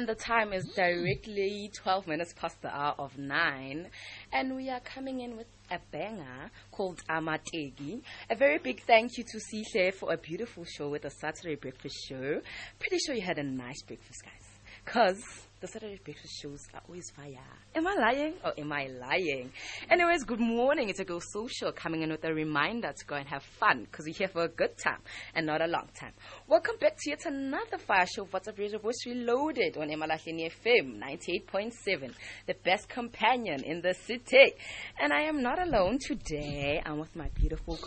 And the time is directly 12 minutes past the hour of 9. And we are coming in with a banger called Amategi. A very big thank you to Sihle for a beautiful show with the Saturday Breakfast Show. Pretty sure you had a nice breakfast, guys. Because the Saturday breakfast shows are always fire. Am I lying or am I lying? Anyways, good morning. It's a Go Social coming in with a reminder to go and have fun because we're here for a good time and not a long time. Welcome back to yet another fire show of WhatsApp Radio Voice Reloaded on Emalahleni FM 98.7, the best companion in the city. And I am not alone today. I'm with my beautiful.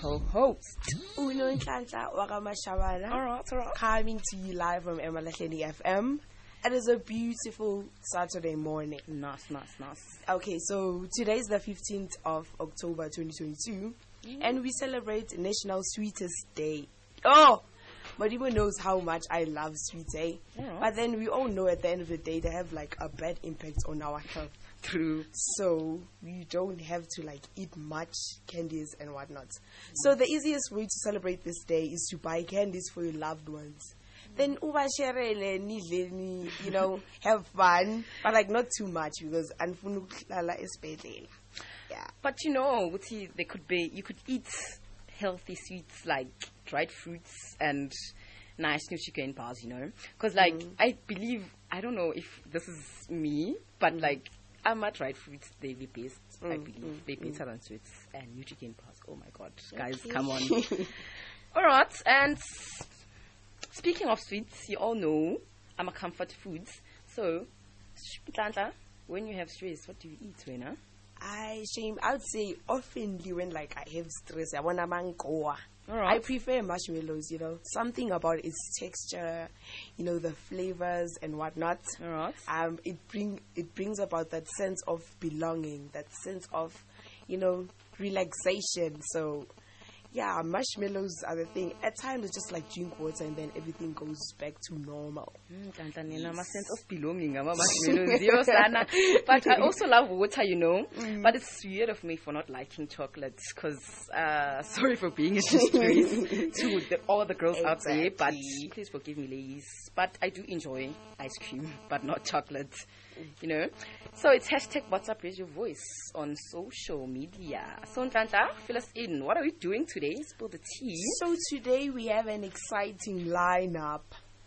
Uno Nhlanhla Wakamashabana. All right, all right. Coming to you live from Emalahleni FM. It is a beautiful Saturday morning. Nice, nice, nice. Okay, so today is the 15th of October 2022, and we celebrate National Sweetest Day. Oh! Madibo knows how much I love sweets, eh? Yeah. But then we all know at the end of the day they have like a bad impact on our health. True. So we don't have to like eat much candies and whatnot. So the easiest way to celebrate this day is to buy candies for your loved ones. Then ubasherele nidleni, you know, have fun, but like not too much because anifuna ukuhlala esibhedlela. Yeah. But you know, Uti, they could be you could eat healthy sweets like dried fruits and nice new chicken bars, you know. Because like mm. I believe I don't know if this is me, but mm. like I'm a dried fruits daily based. I mm, believe they better than sweets and chicken bars. Oh my god, guys, come on. All right, and speaking of sweets, you all know I'm a comfort foods. So, when you have stress, what do you eat, Wena? I shame I would say oftenly when like I have stress, I want a mangoa. Alright. I prefer marshmallows, you know. Something about its texture, you know, the flavors and whatnot. All right. Um, it bring it brings about that sense of belonging, that sense of, you know, relaxation. So yeah, marshmallows are the thing. At times it's just like drink water and then everything goes back to normal. Nina ama sense of belonging marshmallows sana. But i also love water you know. But it's weird of me for not liking chocolate because uh sorry for being a disgrace to the, all the girls out there but please forgive me ladies. But i do enjoy ice cream but not chocolate you know so it's hashtag whatsapp raise your voice on social media so Nhlanhla, fill us in what are we doing today spill the tea So today we have an exciting lineup.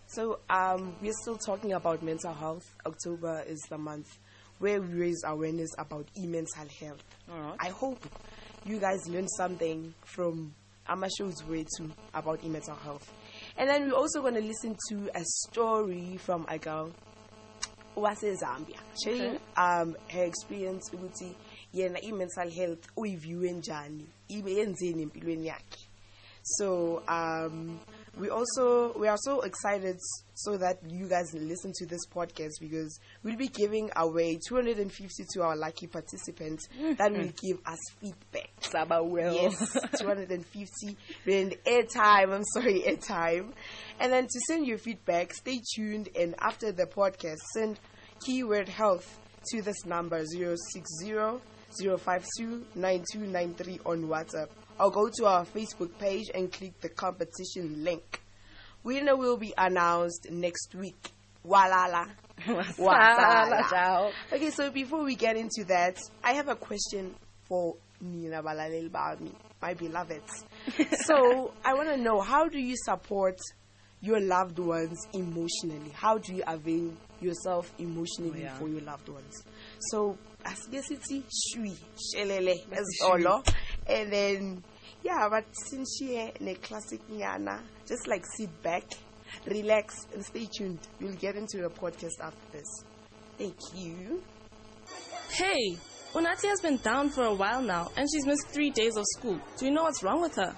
So um, we're still talking about mental health. October is the month where we raise awareness about e-mental health. right I hope you guys learned something from Amasho's way too about e-mental health. And then we're also going to listen to a story from a girl wase Zambia sharing um her experience ukuthi yena i-mental health uyiviewe njani ibe yenzeni empilweni yakhe. So um, we also we are so excited so that you guys listen to this podcast because we'll be giving away 250 to our lucky participants that will give us feedback. Saba well Yes, 250 rand airtime. I'm sorry, airtime. And then to send your feedback, stay tuned and after the podcast, send keyword health to this number 060 052 9293 on WhatsApp or go to our Facebook page and click the competition link. Winner will be announced next week. Walala. Wasala, ciao. Okay, so before we get into that, I have a question for Nina Balalel Bami, my beloveds. so I want to know how do you support your loved ones emotionally? How do you avail yourself emotionally Oh, yeah. for your loved ones? So asike sithi shui shelele Shui. Ezolo and then yeah but since she a classic nyana just like sit back relax and stay tuned you'll get into the podcast after this thank you Hey, Unati has been down for a while now and she's missed three days of school. Do you know what's wrong with her?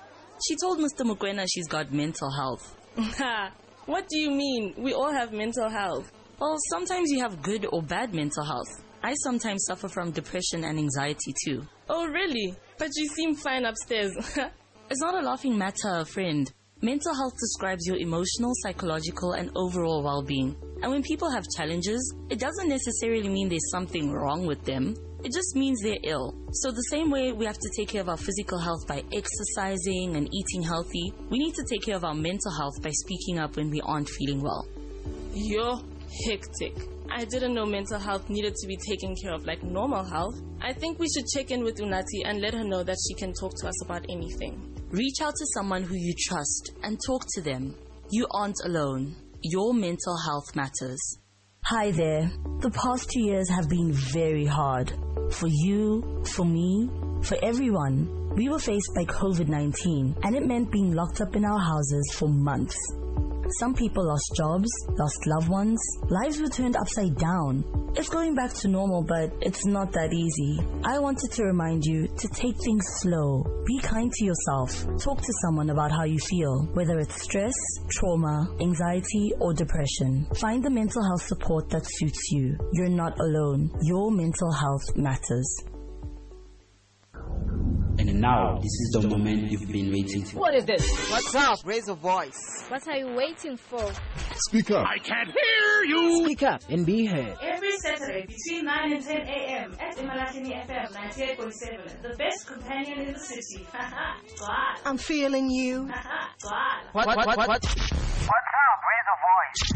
She told Mr. Mukwena she's got mental health. Ha! what do you mean? We all have mental health. Well, sometimes you have good or bad mental health. I sometimes suffer from depression and anxiety too. Oh, really? But you seem fine upstairs. It's not a laughing matter, friend. Mental health describes your emotional, psychological, and overall well being. And when people have challenges, it doesn't necessarily mean there's something wrong with them. It just means they're ill. So, the same way we have to take care of our physical health by exercising and eating healthy, we need to take care of our mental health by speaking up when we aren't feeling well. You're hectic. I didn't know mental health needed to be taken care of like normal health. I think we should check in with Unati and let her know that she can talk to us about anything. Reach out to someone who you trust and talk to them. You aren't alone. Your mental health matters. Hi there. The past two years have been very hard. For you, for me, for everyone. We were faced by COVID 19 and it meant being locked up in our houses for months. Some people lost jobs, lost loved ones, lives were turned upside down. It's going back to normal, but it's not that easy. I wanted to remind you to take things slow. Be kind to yourself. Talk to someone about how you feel, whether it's stress, trauma, anxiety, or depression. Find the mental health support that suits you. You're not alone. Your mental health matters. And now, this is the moment you've been waiting for. What is this? What's up? Raise a voice. What are you waiting for? Speak up. I can't hear you. Speak up and be heard. Every Saturday between 9 and 10 a.m. at Emalahleni FM 98.7, the best companion in the city. I'm feeling you. what, what, what, what? What's up?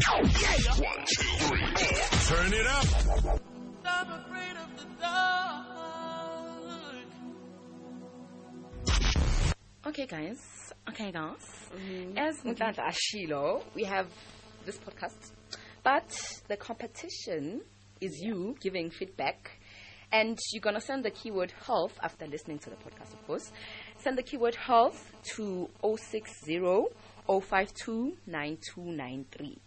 Raise a voice. One, two, three. Turn it up. I'm afraid of the dark. Okay, guys. Okay, guys. Mm-hmm. As Nhlanhla Ashilo, we have this podcast, but the competition is you giving feedback. And you're going to send the keyword health after listening to the podcast, of course. Send the keyword health to 060 052 9293.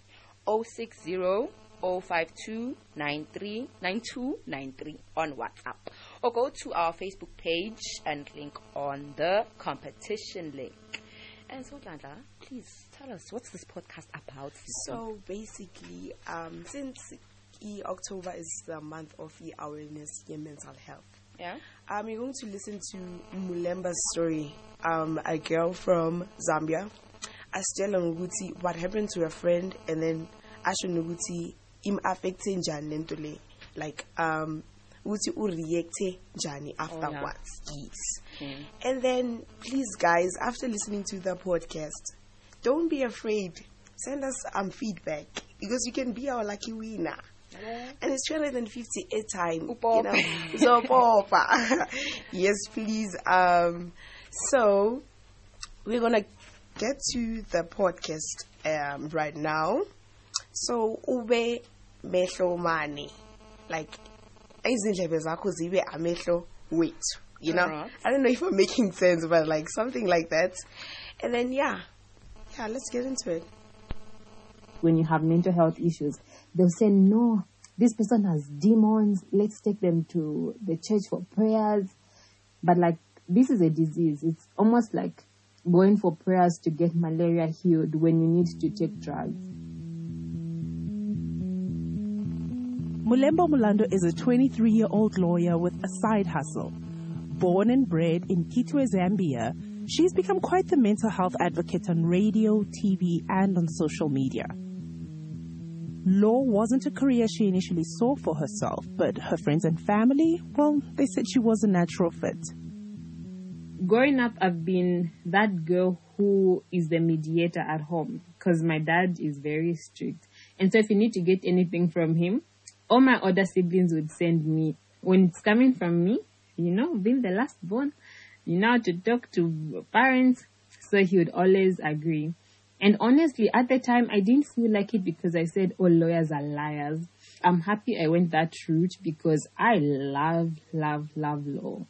060 052 9293 on WhatsApp or go to our Facebook page and click on the competition link. And so, Dladla, please tell us what's this podcast about? So, basically, um, since e October is the month of e awareness in mental health. Yeah. Um, you're going to listen to Mulemba's story. Um, a girl from Zambia. Asitshela ngokuthi what happened to her friend and then asho nokuthi him affecting lento like um ukuthi ureacte njani afterwards oh, yeah. yes mm. and then please guys after listening to the podcast don't be afraid. Send us um feedback. Because you can be our lucky winner. Yeah. and it's 350 a time you know. So yes please. Um so we're gonna get to the podcast um right now. So ube mehlo mane. Like izindlebe zakho zibe amehlo wethu you know? Right. i don't know if i'm making sense but like something like that. And then yeah. Yeah let's get into it. When you have mental health issues they'll say no this person has demons. Let's take them to the church for prayers. But like this is a disease. It's almost like going for prayers to get malaria healed when you need to take drugs Mulemba Mulando is a 23 year old lawyer with a side hustle. Born and bred in Kitwe, Zambia, she's become quite the mental health advocate on radio, TV, and on social media. Law wasn't a career she initially saw for herself, but her friends and family, well, they said she was a natural fit. Growing up, I've been that girl who is the mediator at home because my dad is very strict. And so if you need to get anything from him, all my other siblings would send me when it's coming from me, you know, being the last born, you know, to talk to parents. So he would always agree. And honestly, at the time, I didn't feel like it because I said, oh, lawyers are liars. I'm happy I went that route because I love, love, love law.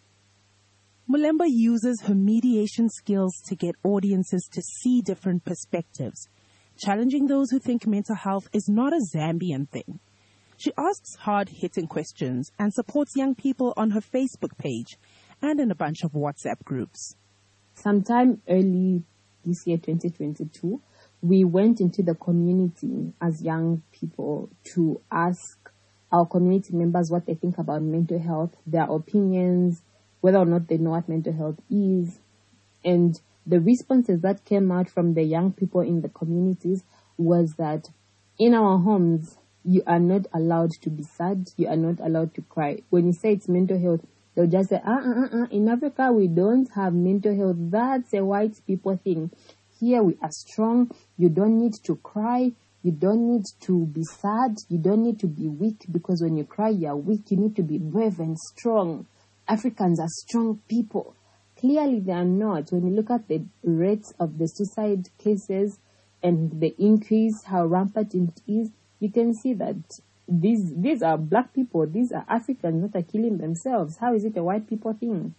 Mulemba uses her mediation skills to get audiences to see different perspectives, challenging those who think mental health is not a Zambian thing. She asks hard hitting questions and supports young people on her Facebook page and in a bunch of WhatsApp groups. Sometime early this year, 2022, we went into the community as young people to ask our community members what they think about mental health, their opinions, whether or not they know what mental health is. And the responses that came out from the young people in the communities was that in our homes, you are not allowed to be sad. You are not allowed to cry. When you say it's mental health, they'll just say, ah, uh, uh, uh. In Africa, we don't have mental health. That's a white people thing. Here we are strong. You don't need to cry. You don't need to be sad. You don't need to be weak because when you cry, you're weak. You need to be brave and strong. Africans are strong people. Clearly, they are not. When you look at the rates of the suicide cases and the increase, how rampant it is, you can see that these these are black people. These are Africans that are killing themselves. How is it a white people thing?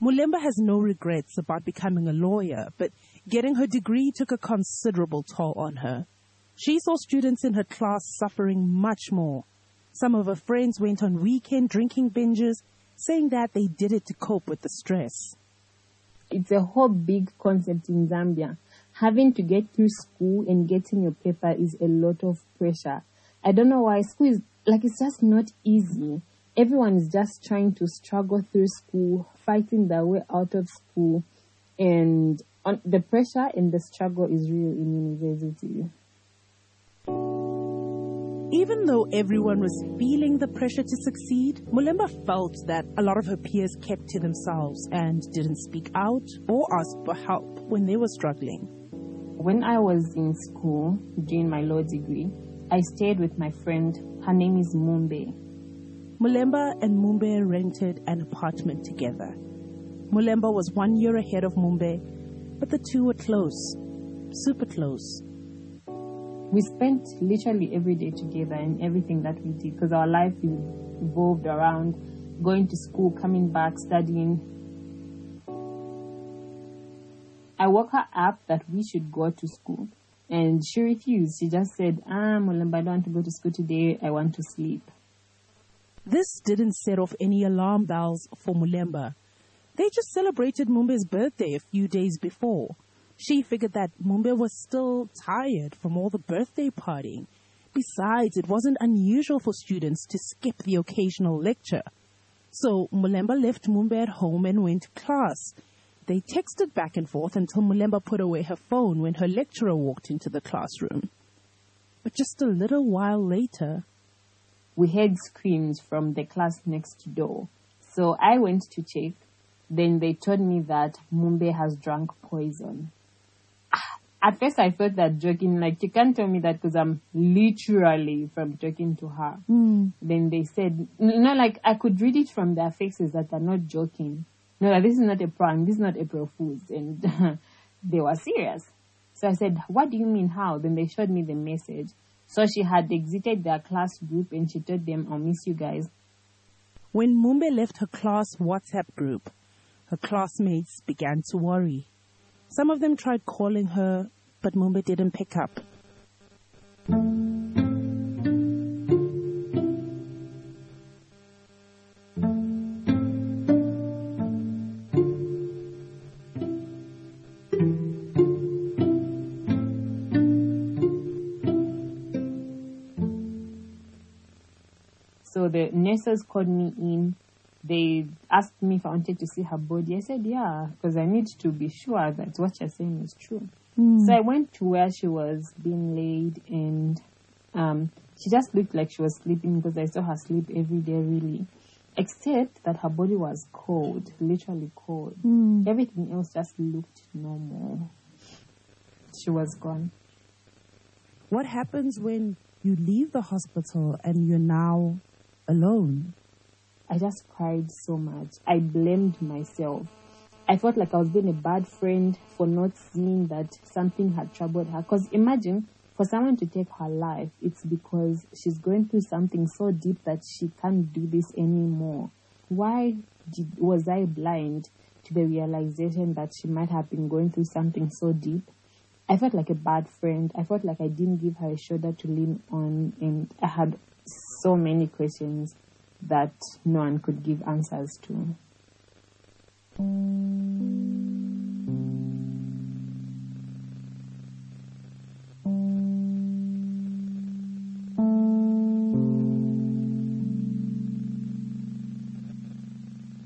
Mulemba has no regrets about becoming a lawyer, but getting her degree took a considerable toll on her. She saw students in her class suffering much more. Some of her friends went on weekend drinking binges, saying that they did it to cope with the stress. It's a whole big concept in Zambia. Having to get through school and getting your paper is a lot of pressure. I don't know why school is like it's just not easy. Everyone is just trying to struggle through school, fighting their way out of school, and on, the pressure and the struggle is real in university. Even though everyone was feeling the pressure to succeed, Mulemba felt that a lot of her peers kept to themselves and didn't speak out or ask for help when they were struggling. When I was in school doing my law degree, I stayed with my friend. Her name is Mumbe. Mulemba and Mumbe rented an apartment together. Mulemba was one year ahead of Mumbe, but the two were close, super close. We spent literally every day together and everything that we did because our life evolved around going to school, coming back, studying. I woke her up that we should go to school and she refused. She just said, Ah, Mulemba, I don't want to go to school today. I want to sleep. This didn't set off any alarm bells for Mulemba. They just celebrated Mumbe's birthday a few days before. She figured that Mumbe was still tired from all the birthday partying. Besides, it wasn't unusual for students to skip the occasional lecture. So Mulemba left Mumbe at home and went to class. They texted back and forth until Mulemba put away her phone when her lecturer walked into the classroom. But just a little while later, we heard screams from the class next door. So I went to check. Then they told me that Mumbe has drunk poison. At first, I thought that joking, like, you can't tell me that because I'm literally from talking to her. Mm. Then they said, know, like, I could read it from their faces that they're not joking. No, this is not a prank. This is not April Fool's. And they were serious. So I said, what do you mean how? Then they showed me the message. So she had exited their class group and she told them, I'll miss you guys. When Mumbe left her class WhatsApp group, her classmates began to worry. Some of them tried calling her, but Mumbe didn't pick up. The nurses called me in. They asked me if I wanted to see her body. I said, yeah, because I need to be sure that what you're saying is true. Mm. So I went to where she was being laid and um, she just looked like she was sleeping because I saw her sleep every day, really. Except that her body was cold, literally cold. Mm. Everything else just looked normal. She was gone. What happens when you leave the hospital and you're now alone? I just cried so much. I blamed myself. I felt like I was being a bad friend for not seeing that something had troubled her. Because imagine for someone to take her life, it's because she's going through something so deep that she can't do this anymore. Why did, was I blind to the realization that she might have been going through something so deep? I felt like a bad friend. I felt like I didn't give her a shoulder to lean on, and I had so many questions that no one could give answers to.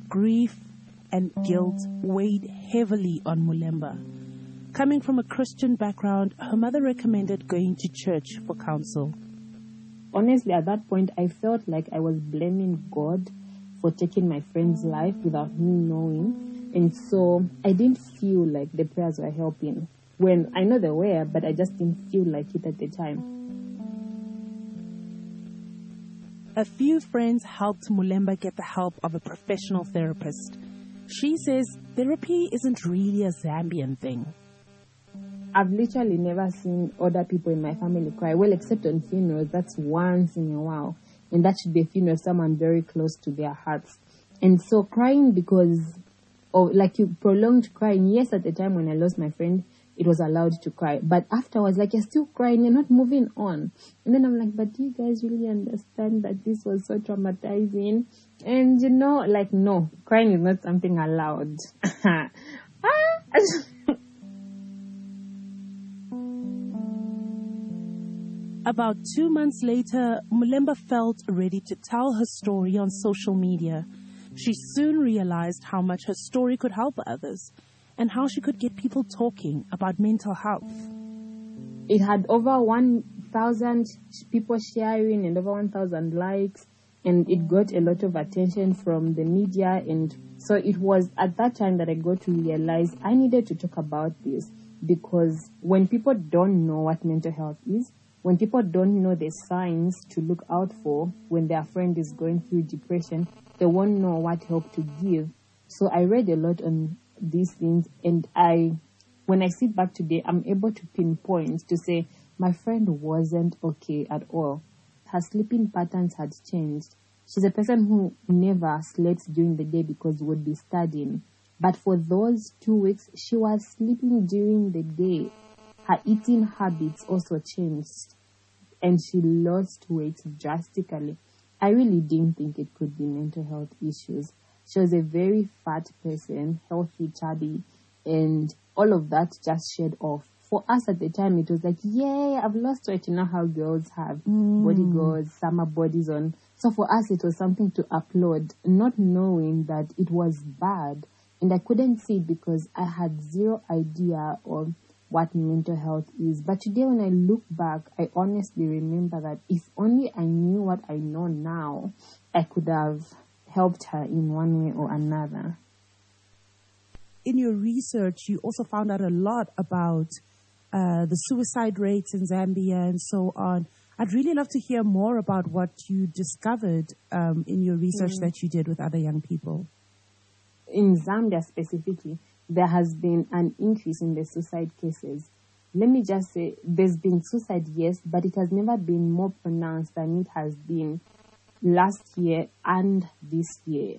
Grief and guilt weighed heavily on Mulemba. Coming from a Christian background, her mother recommended going to church for counsel. Honestly, at that point, I felt like I was blaming God for taking my friend's life without me knowing. And so I didn't feel like the prayers were helping. when I know they were, but I just didn't feel like it at the time. A few friends helped Mulemba get the help of a professional therapist. She says therapy isn't really a Zambian thing. I've literally never seen other people in my family cry. Well, except on funerals, that's once in a while. And that should be a funeral someone very close to their hearts. And so crying because of like you prolonged crying, yes, at the time when I lost my friend, it was allowed to cry. But afterwards, like you're still crying, you're not moving on. And then I'm like, but do you guys really understand that this was so traumatizing? And you know, like no, crying is not something allowed. ah! About two months later, Mulemba felt ready to tell her story on social media. She soon realized how much her story could help others and how she could get people talking about mental health. It had over 1,000 people sharing and over 1,000 likes, and it got a lot of attention from the media. And so it was at that time that I got to realize I needed to talk about this because when people don't know what mental health is, when people don't know the signs to look out for when their friend is going through depression, they won't know what help to give. So I read a lot on these things and I, when I sit back today, I'm able to pinpoint to say my friend wasn't okay at all. Her sleeping patterns had changed. She's a person who never slept during the day because would be studying. But for those two weeks, she was sleeping during the day her eating habits also changed and she lost weight drastically. I really didn't think it could be mental health issues. She was a very fat person, healthy, chubby, and all of that just shed off. For us at the time, it was like, yay, I've lost weight. You know how girls have mm. body goals, summer bodies on. So for us, it was something to applaud, not knowing that it was bad. And I couldn't see it because I had zero idea of what mental health is. But today, when I look back, I honestly remember that if only I knew what I know now, I could have helped her in one way or another. In your research, you also found out a lot about uh, the suicide rates in Zambia and so on. I'd really love to hear more about what you discovered um, in your research mm. that you did with other young people. In Zambia specifically, there has been an increase in the suicide cases. Let me just say, there's been suicide, yes, but it has never been more pronounced than it has been last year and this year.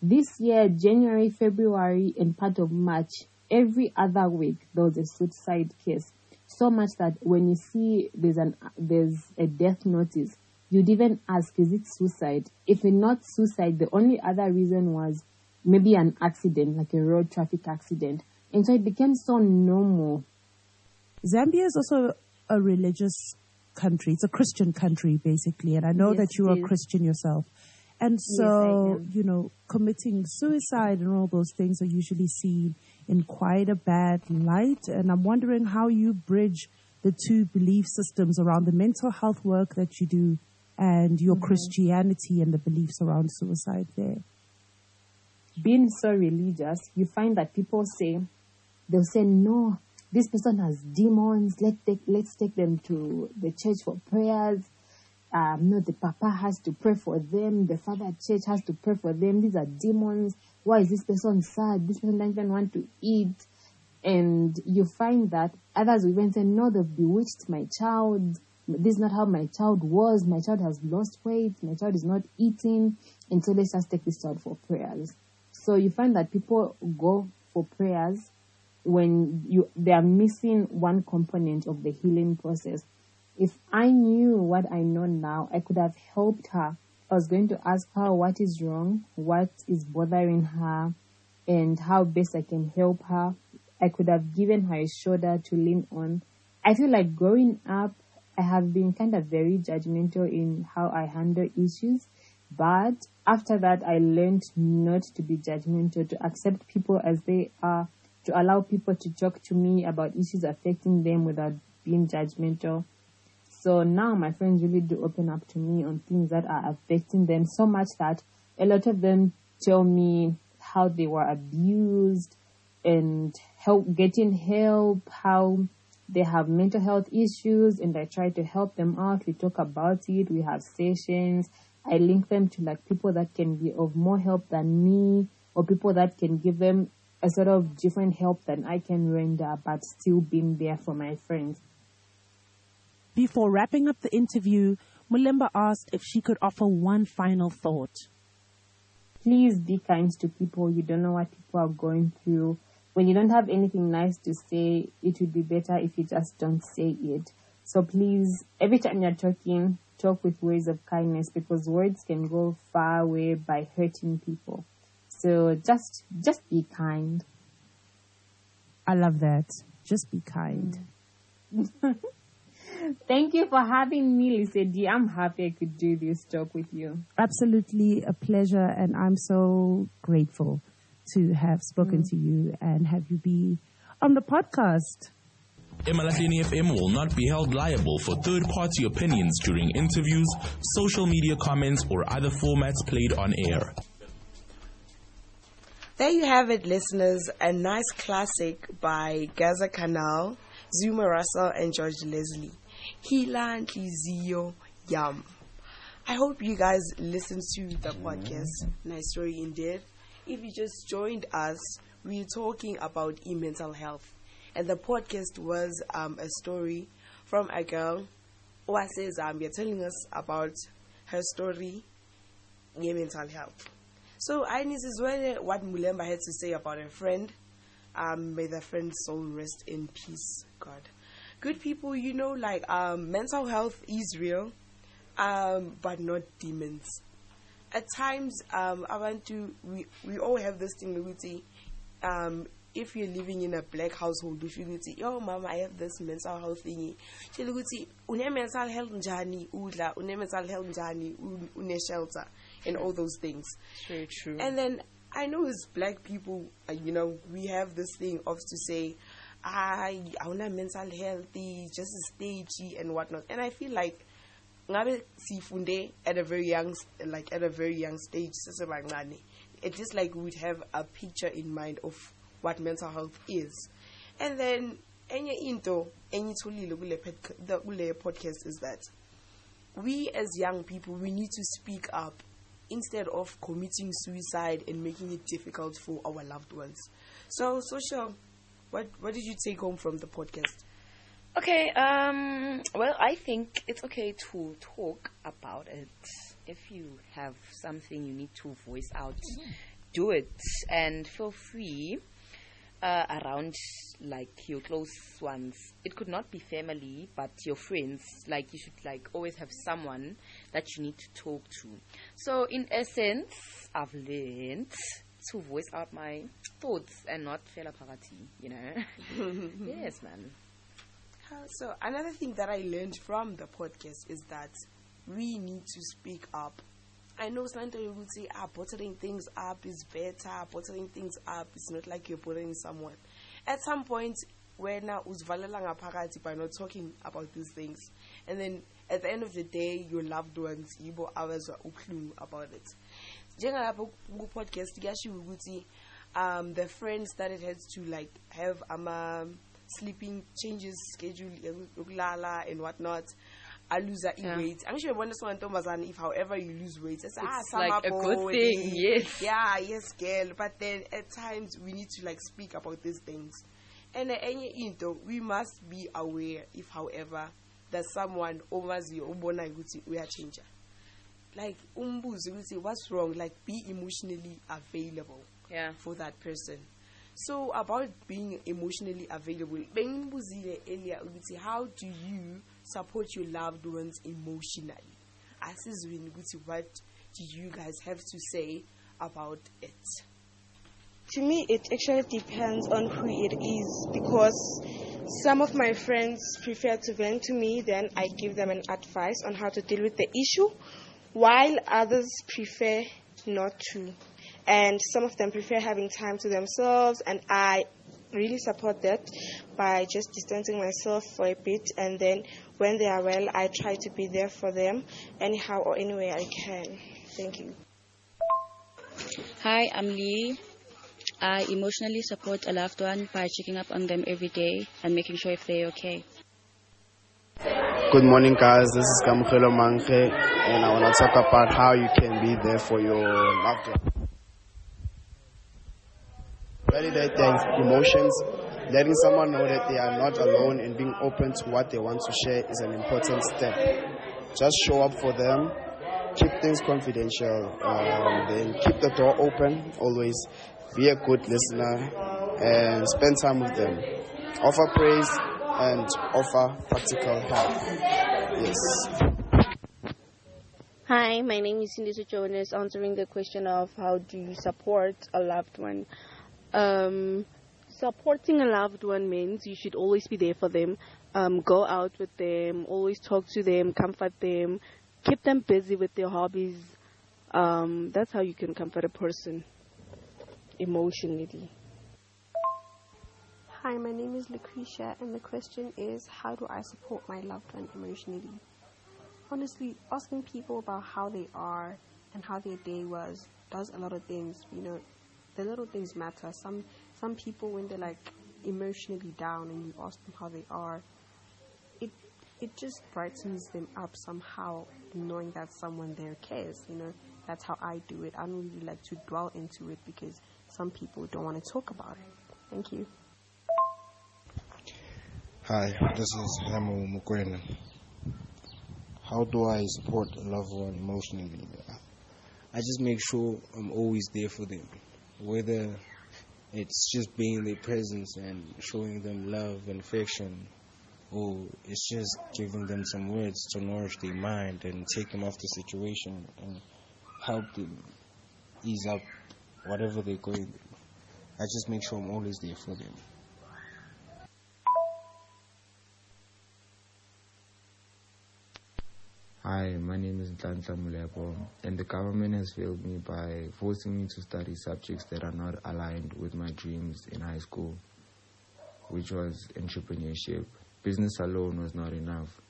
This year, January, February, and part of March, every other week there was a suicide case. So much that when you see there's an there's a death notice, you'd even ask, is it suicide? If it's not suicide, the only other reason was maybe an accident, like a road traffic accident. And so it became so normal. Zambia is also a religious country. It's a Christian country, basically. And I know yes, that you are Christian yourself. And so, yes, you know, committing suicide and all those things are usually seen in quite a bad light. And I'm wondering how you bridge the two belief systems around the mental health work that you do and your mm-hmm. Christianity and the beliefs around suicide there being so religious, you find that people say, they'll say, no, this person has demons. Let take, let's take them to the church for prayers. Um, no, the papa has to pray for them. The father church has to pray for them. These are demons. Why is this person sad? This person doesn't even want to eat. And you find that others will even say, no, they've bewitched my child. This is not how my child was. My child has lost weight. My child is not eating. And so let's just take this child for prayers. So you find that people go for prayers when you they are missing one component of the healing process. If I knew what I know now, I could have helped her. I was going to ask her what is wrong, what is bothering her, and how best I can help her. I could have given her a shoulder to lean on. I feel like growing up, I have been kind of very judgmental in how I handle issues. But after that, I learned not to be judgmental, to accept people as they are, to allow people to talk to me about issues affecting them without being judgmental. So now my friends really do open up to me on things that are affecting them so much that a lot of them tell me how they were abused and help getting help, how they have mental health issues and I try to help them out. We talk about it. We have sessions. I link them to like people that can be of more help than me or people that can give them a sort of different help than I can render, but still being there for my friends. Before wrapping up the interview, Mulemba asked if she could offer one final thought. Please be kind to people. You don't know what people are going through. When you don't have anything nice to say, it would be better if you just don't say it. So please, every time you're talking, talk with words of kindness because words can go far away by hurting people. So just just be kind. I love that. Just be kind. Thank you for having me, Lisa D. I'm happy I could do this talk with you. Absolutely a pleasure, and I'm so grateful to have spoken mm. to you and have you be on the podcast. Emalahleni FM will not be held liable for third party opinions during interviews, social media comments, or other formats played on air. There you have it, listeners. A nice classic by Gaza Canal, Zuma Russell, and George Leslie. Hila Lizio, Yam. I hope you guys listened to the mm-hmm. podcast. Nice story indeed. If you just joined us, we're talking about e mental health. And the podcast was um, a story from a girl who says um, you're telling us about her story in mental health. So I need to what Mulemba had to say about her friend. Um, may the friend's soul rest in peace, God. Good people, you know, like um, mental health is real, um, but not demons. At times, um, I want to. We we all have this thing. Um, if you're living in a black household, if you say, "Yo, mama, I have this mental health thingy," she will say, "Une mental health njani udla, une mental health njani une shelter." and all those things. Very true. And then I know as black people, uh, you know, we have this thing of to say, I, I'm not mental healthy, just stagey and whatnot. And I feel like ngabe sifunde at a very young like at a very young stage it's just like we'd have a picture in mind of what mental health is and then enye into engitholile kule podcast is that we as young people we need to speak up instead of committing suicide and making it difficult for our loved ones. So, social, what what did you take home from the podcast? Okay, um, well, I think it's okay to talk about it. If you have something you need to voice out, do it and feel free uh, around like your close ones. It could not be family, but your friends. Like you should like always have someone that you need to talk to. So in essence, I've learned to voice out my thoughts and not feel a party, you know. yes, man. So another thing that I learned from the podcast is that we need to speak up I know would say, ah, bottling things up is better, bottling things up is not like you're bothering someone. At some point, wena uzivalela ngaphakathi by not talking about these things. And then at the end of the day your loved ones yibo abazwa ubuhlungu about it. Njengalapho ukuthi um the friend started had to like have ama sleeping changes schedule and whatnot I lose that yeah. weight. I'm sure when someone Tomazan, if however you lose weight, it's, ah, it's ah, like a good thing, yes. Yeah, yes, girl. But then at times we need to like speak about these things. And any into we must be aware if however that someone overs you ubona ukuthi uyatshintsha. Like umbuzo ukuthi what's wrong? Like be emotionally available yeah. for that person. So about being emotionally available, bengibuzile earlier ukuthi how do you support your loved ones emotionally? Asizwini ukuthi what do you guys have to say about it? To me, it actually depends on who it is because some of my friends prefer to vent to me, then I give them an advice on how to deal with the issue, while others prefer not to and some of them prefer having time to themselves and i really support that by just distancing myself for a bit and then when they are well i try to be there for them anyhow or any way i can thank you hi i'm lee I emotionally support a loved one by checking up on them every day and making sure if they're okay. Good morning, guys. This is Kamukelo Manche, and I want to talk about how you can be there for your loved one. Validate their emotions. Letting someone know that they are not alone and being open to what they want to share is an important step. Just show up for them, keep things confidential, um, then keep the door open always. Be a good listener and spend time with them. Offer praise and offer practical help. Yes. Hi, my name is Cindy Jonas, answering the question of how do you support a loved one. Um, supporting a loved one means you should always be there for them. Um, go out with them, always talk to them, comfort them, keep them busy with their hobbies. Um, that's how you can comfort a person emotionally. Hi, my name is Lucretia, and the question is how do I support my loved one emotionally? Honestly, asking people about how they are and how their day was does a lot of things. You know, the little things matter. Some some people when they're like emotionally down and you ask them how they are, it it just brightens them up somehow, knowing that someone there cares. You know, that's how I do it. I don't really like to dwell into it because some people don't want to talk about it. Thank you. Hi, this is Hamo Mukwena. How do I support a loved one emotionally? I just make sure I'm always there for them, whether it's just being their presence and showing them love and affection, or it's just giving them some words to nourish their mind and take them off the situation and help them ease up whatever they're going through. I just make sure I'm always there for them. Hi, my name is Ntlanhla Mulepo, and the government has failed me by forcing me to study subjects that are not aligned with my dreams in high school, which was entrepreneurship. Business alone was not enough,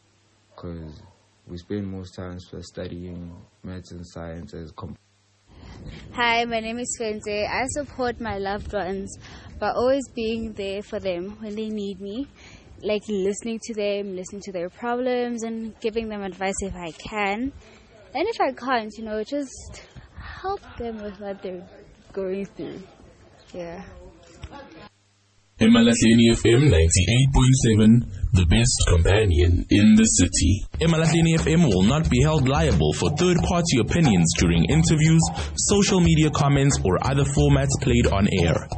because we spend most times studying maths and science as comp- Hi, my name is Fenze. I support my loved ones by always being there for them when they need me like listening to them, listening to their problems, and giving them advice if I can. And if I can't, you know, just help them with what they're going through. Yeah. Emalahleni FM 98.7, the best companion in the city. Emalahleni FM will not be held liable for third party opinions during interviews, social media comments, or other formats played on air.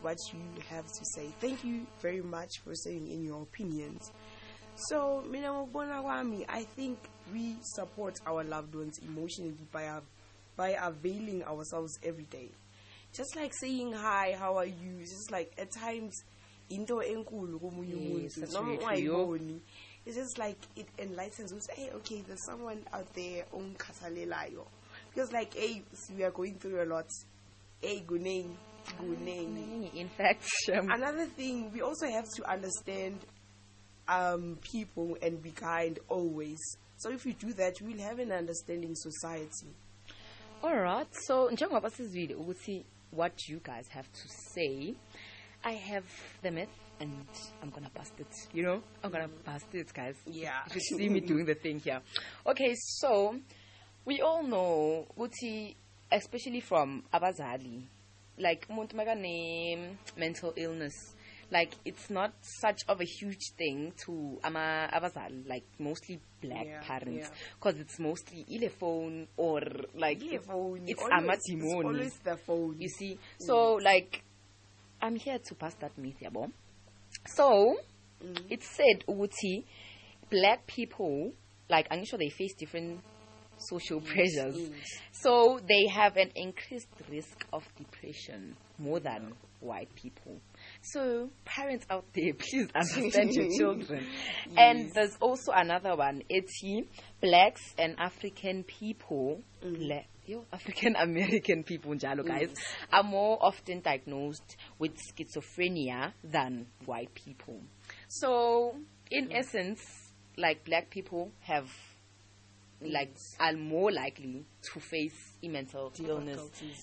What you have to say. Thank you very much for saying in your opinions. So, mina ngokubona kwami, I think we support our loved ones emotionally by av- by availing ourselves every day. Just like saying hi, how are you? It's just like at times into enkulu komunye umuntu noma ungayiboni. It's just like it enlightens us. Hey, okay, there's someone out there ongikhathalelayo. Because like, hey, we are going through a lot. Hey, guneng, guneng. In fact, um, Another thing, we also have to understand um, people and be kind always. So if you do that, we'll have an understanding society. Alright, so njengoba sizwile ukuthi what you guys have to say, I have the myth and I'm gonna bust it. You know, I'm gonna bust it, guys. Yeah. you see me doing the thing here. Okay, so we all know ukuthi, especially from abazali, like umuntu makane mental illness. Like it's not such of a huge thing to ama abazali, like mostly black Yeah, parents, yeah. because it's mostly ile phone or like it's, phone, it's it's always the phone. You see, so mm. like I'm here to pass that myth, yabo. So mm. it said ukuthi black people like I'm sure they face different social pressures. So they have an increased risk of depression more than white people. So parents out there, please understand your children. And there's also another one. It's blacks and African people, mm. yo, African American people, njalo guys, are more often diagnosed with schizophrenia than white people. So, in essence, like black people have like are more likely to face a mental illness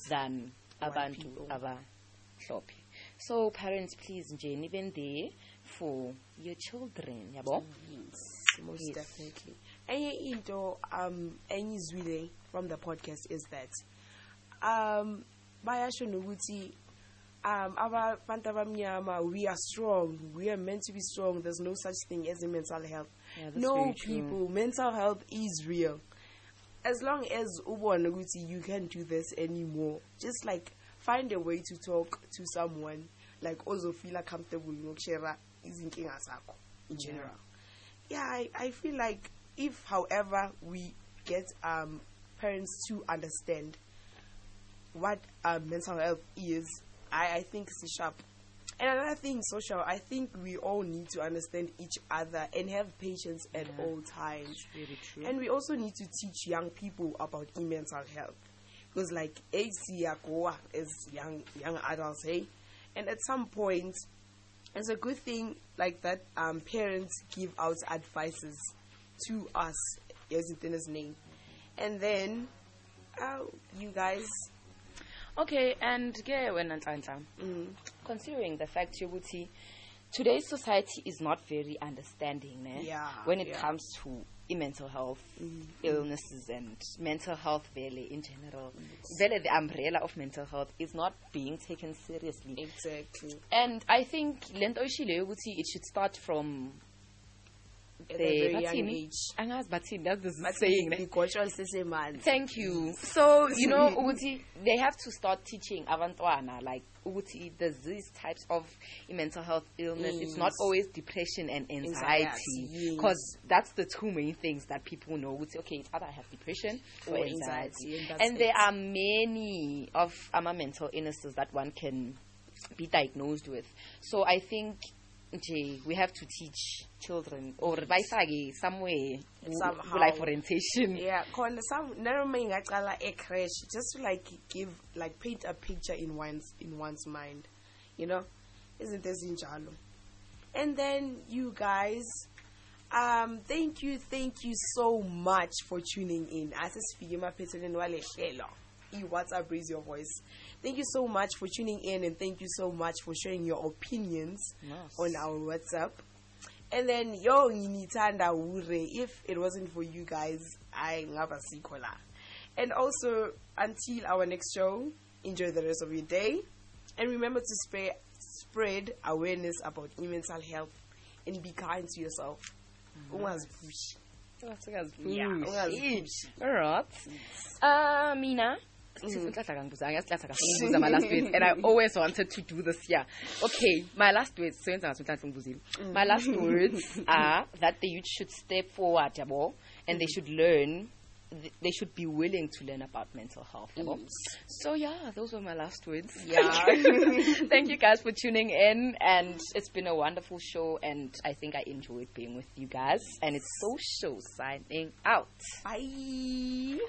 than abantu abamhlophe so parents please nje nibe there for your children yabo most Yes. definitely. Enye into um engizwile from the podcast is that um bayasho nokuthi um abantu abamnyama we are strong. We are meant to be strong. There's no such thing as a mental health Yeah, no people. Mental health is real. As long as ubona ukuthi you can't do this anymore. Just like find a way to talk to someone like ozofila comfortable ngokushare izinkinga zakho in general. Yeah I, I feel like if however we get um parents to understand what um, mental health is I, I think it's sharp and another thing social i think we all need to understand each other and have patience at Yeah. all times very true and we also need to teach young people about mental health because like HC Yakoa as young young adults, hey? And at some point it's a good thing like that um parents give out advices to us as in his name. And then uh, you guys Okay, and ke wena Nhlanhla, mm. considering the fact yokuthi today's society is not very understanding ne? Yeah, when it yeah. comes to mental health mm-hmm. illnesses and mental health vele in general. Vele the umbrella of mental health is not being taken seriously. Exactly. And I think lento it should start from At a very young age. Angazi bathini, that's the saying. ne? igotshwa lisesemanzi. Thank you. So, you know, ukuthi they have to start teaching abantwana like ukuthi there's these types of mental health illness. It's not always depression and anxiety Anxiety, yes. because that's the two main things that people know. Ukuthi, okay, it's either I have depression or, Or anxiety. anxiety, and And there are many of ama mental illnesses that one can be diagnosed with. So I think nje, we have to teach children or bayifake somewhere Somehow. life orientation. Yeah, khona some nanoma ingacala a crash just to like give like paint a picture in one's in one's mind. You know? Isn't ezinjalo? And then you guys um thank you thank you so much for tuning in. Asisifike emaphethelweni wale hlelo. I-WhatsApp raise your voice. Thank you so much for tuning in and thank you so much for sharing your opinions on our WhatsApp. And then yo nginithanda ure if it wasn't for you guys I ngaba sikho la. And also until our next show, enjoy the rest of your day and remember to spread spread awareness about mental health and be kind to yourself. Ungazipushi. Yeah, ungazipushi. Alright. Uh, Mina. Nhlanhla kangibuza, angazi Nhlanhla kasengibuza my last words and I always wanted to do this here. Okay, my last words sebenza ngathi Nhlanhla ngibuzile. Mm. My last words are that the youth should step forward and they mm. should learn they should be willing to learn about mental health. yabo. Mm. So yeah, those were my last words. Yeah. Thank you guys for tuning in and it's been a wonderful show and I think I enjoyed being with you guys and it's social signing out. Bye.